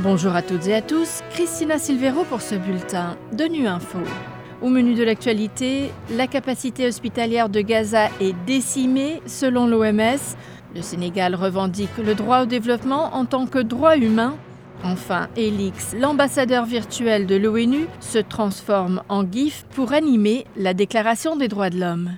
Bonjour à toutes et à tous, Christina Silvero pour ce bulletin de Nu Info. Au menu de l'actualité, la capacité hospitalière de Gaza est décimée selon l'OMS. Le Sénégal revendique le droit au développement en tant que droit humain. Enfin, Elix, l'ambassadeur virtuel de l'ONU, se transforme en GIF pour animer la Déclaration des droits de l'homme.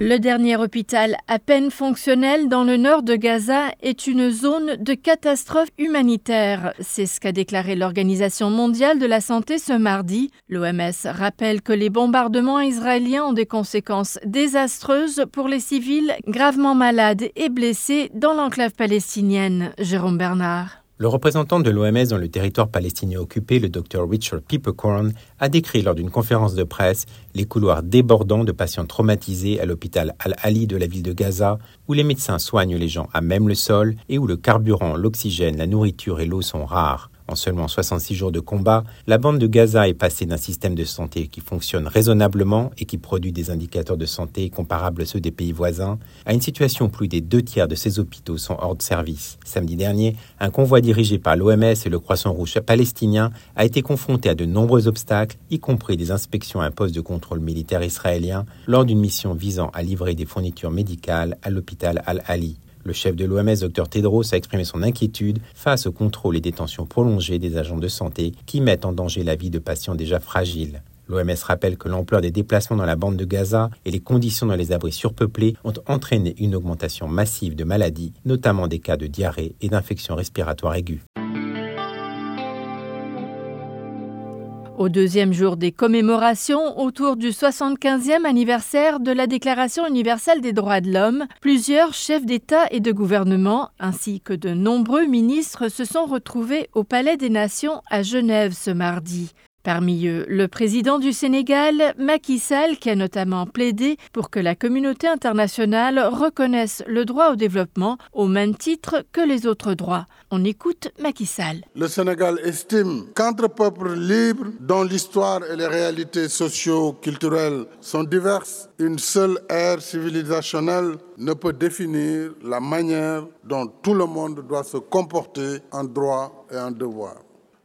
Le dernier hôpital à peine fonctionnel dans le nord de Gaza est une zone de catastrophe humanitaire. C'est ce qu'a déclaré l'Organisation mondiale de la santé ce mardi. L'OMS rappelle que les bombardements israéliens ont des conséquences désastreuses pour les civils gravement malades et blessés dans l'enclave palestinienne. Jérôme Bernard. Le représentant de l'OMS dans le territoire palestinien occupé, le Dr Richard Peppercorn, a décrit lors d'une conférence de presse les couloirs débordants de patients traumatisés à l'hôpital Al-Ali de la ville de Gaza, où les médecins soignent les gens à même le sol et où le carburant, l'oxygène, la nourriture et l'eau sont rares. En seulement 66 jours de combat, la bande de Gaza est passée d'un système de santé qui fonctionne raisonnablement et qui produit des indicateurs de santé comparables à ceux des pays voisins à une situation où plus des deux tiers de ces hôpitaux sont hors de service. Samedi dernier, un convoi dirigé par l'OMS et le Croissant Rouge palestinien a été confronté à de nombreux obstacles, y compris des inspections à un poste de contrôle militaire israélien lors d'une mission visant à livrer des fournitures médicales à l'hôpital Al-Ali. Le chef de l'OMS, Dr Tedros, a exprimé son inquiétude face au contrôle et détention prolongée des agents de santé qui mettent en danger la vie de patients déjà fragiles. L'OMS rappelle que l'ampleur des déplacements dans la bande de Gaza et les conditions dans les abris surpeuplés ont entraîné une augmentation massive de maladies, notamment des cas de diarrhée et d'infections respiratoires aiguës. Au deuxième jour des commémorations autour du 75e anniversaire de la Déclaration universelle des droits de l'homme, plusieurs chefs d'État et de gouvernement, ainsi que de nombreux ministres, se sont retrouvés au Palais des Nations à Genève ce mardi. Parmi eux, le président du Sénégal, Macky Sall, qui a notamment plaidé pour que la communauté internationale reconnaisse le droit au développement au même titre que les autres droits. On écoute Macky Sall. Le Sénégal estime qu'entre peuples libres, dont l'histoire et les réalités socio-culturelles sont diverses, une seule ère civilisationnelle ne peut définir la manière dont tout le monde doit se comporter en droit et en devoir.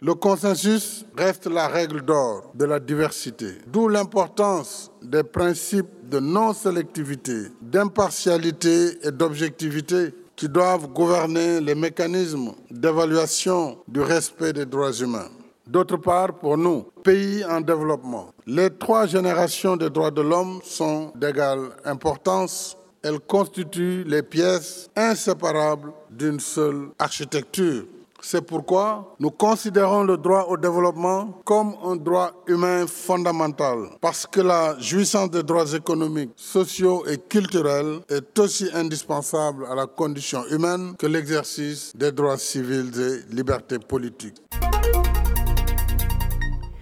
Le consensus reste la règle d'or de la diversité, d'où l'importance des principes de non-sélectivité, d'impartialité et d'objectivité qui doivent gouverner les mécanismes d'évaluation du respect des droits humains. D'autre part, pour nous, pays en développement, les trois générations des droits de l'homme sont d'égale importance. Elles constituent les pièces inséparables d'une seule architecture c'est pourquoi nous considérons le droit au développement comme un droit humain fondamental, parce que la jouissance des droits économiques, sociaux et culturels est aussi indispensable à la condition humaine que l'exercice des droits civils et libertés politiques.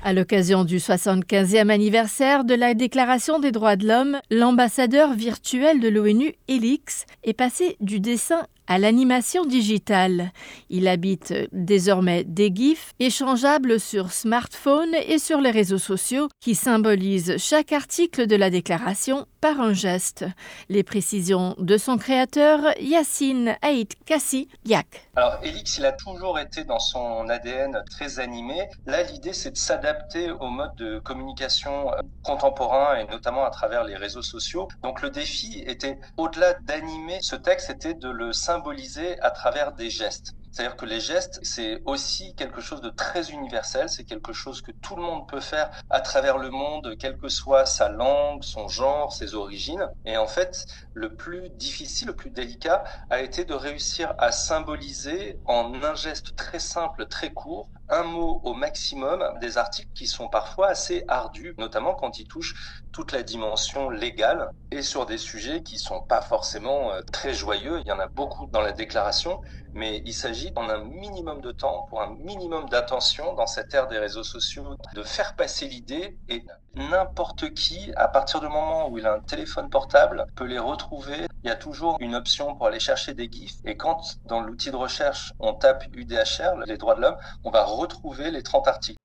À l'occasion du 75e anniversaire de la Déclaration des droits de l'homme, l'ambassadeur virtuel de l'ONU, Elix, est passé du dessin à l'animation digitale. Il habite désormais des GIFs échangeables sur smartphone et sur les réseaux sociaux qui symbolisent chaque article de la déclaration par un geste. Les précisions de son créateur, Yassine Haït Kassi Yak. Alors, Elix, il a toujours été dans son ADN très animé. Là, l'idée, c'est de s'adapter au mode de communication euh, contemporain et notamment à travers les réseaux sociaux. Donc, le défi était, au-delà d'animer ce texte, c'était de le symboliser symboliser à travers des gestes. C'est-à-dire que les gestes, c'est aussi quelque chose de très universel, c'est quelque chose que tout le monde peut faire à travers le monde, quelle que soit sa langue, son genre, ses origines. Et en fait, le plus difficile, le plus délicat a été de réussir à symboliser en un geste très simple, très court, un mot au maximum, des articles qui sont parfois assez ardus, notamment quand ils touchent toute la dimension légale et sur des sujets qui sont pas forcément euh, très joyeux. Il y en a beaucoup dans la déclaration, mais il en un minimum de temps, pour un minimum d'attention dans cette ère des réseaux sociaux, de faire passer l'idée et n'importe qui, à partir du moment où il a un téléphone portable, peut les retrouver. Il y a toujours une option pour aller chercher des GIFs. Et quand dans l'outil de recherche, on tape UDHR, les droits de l'homme, on va retrouver les 30 articles.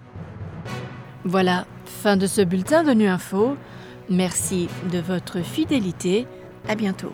Voilà, fin de ce bulletin de Nu Info. Merci de votre fidélité. À bientôt.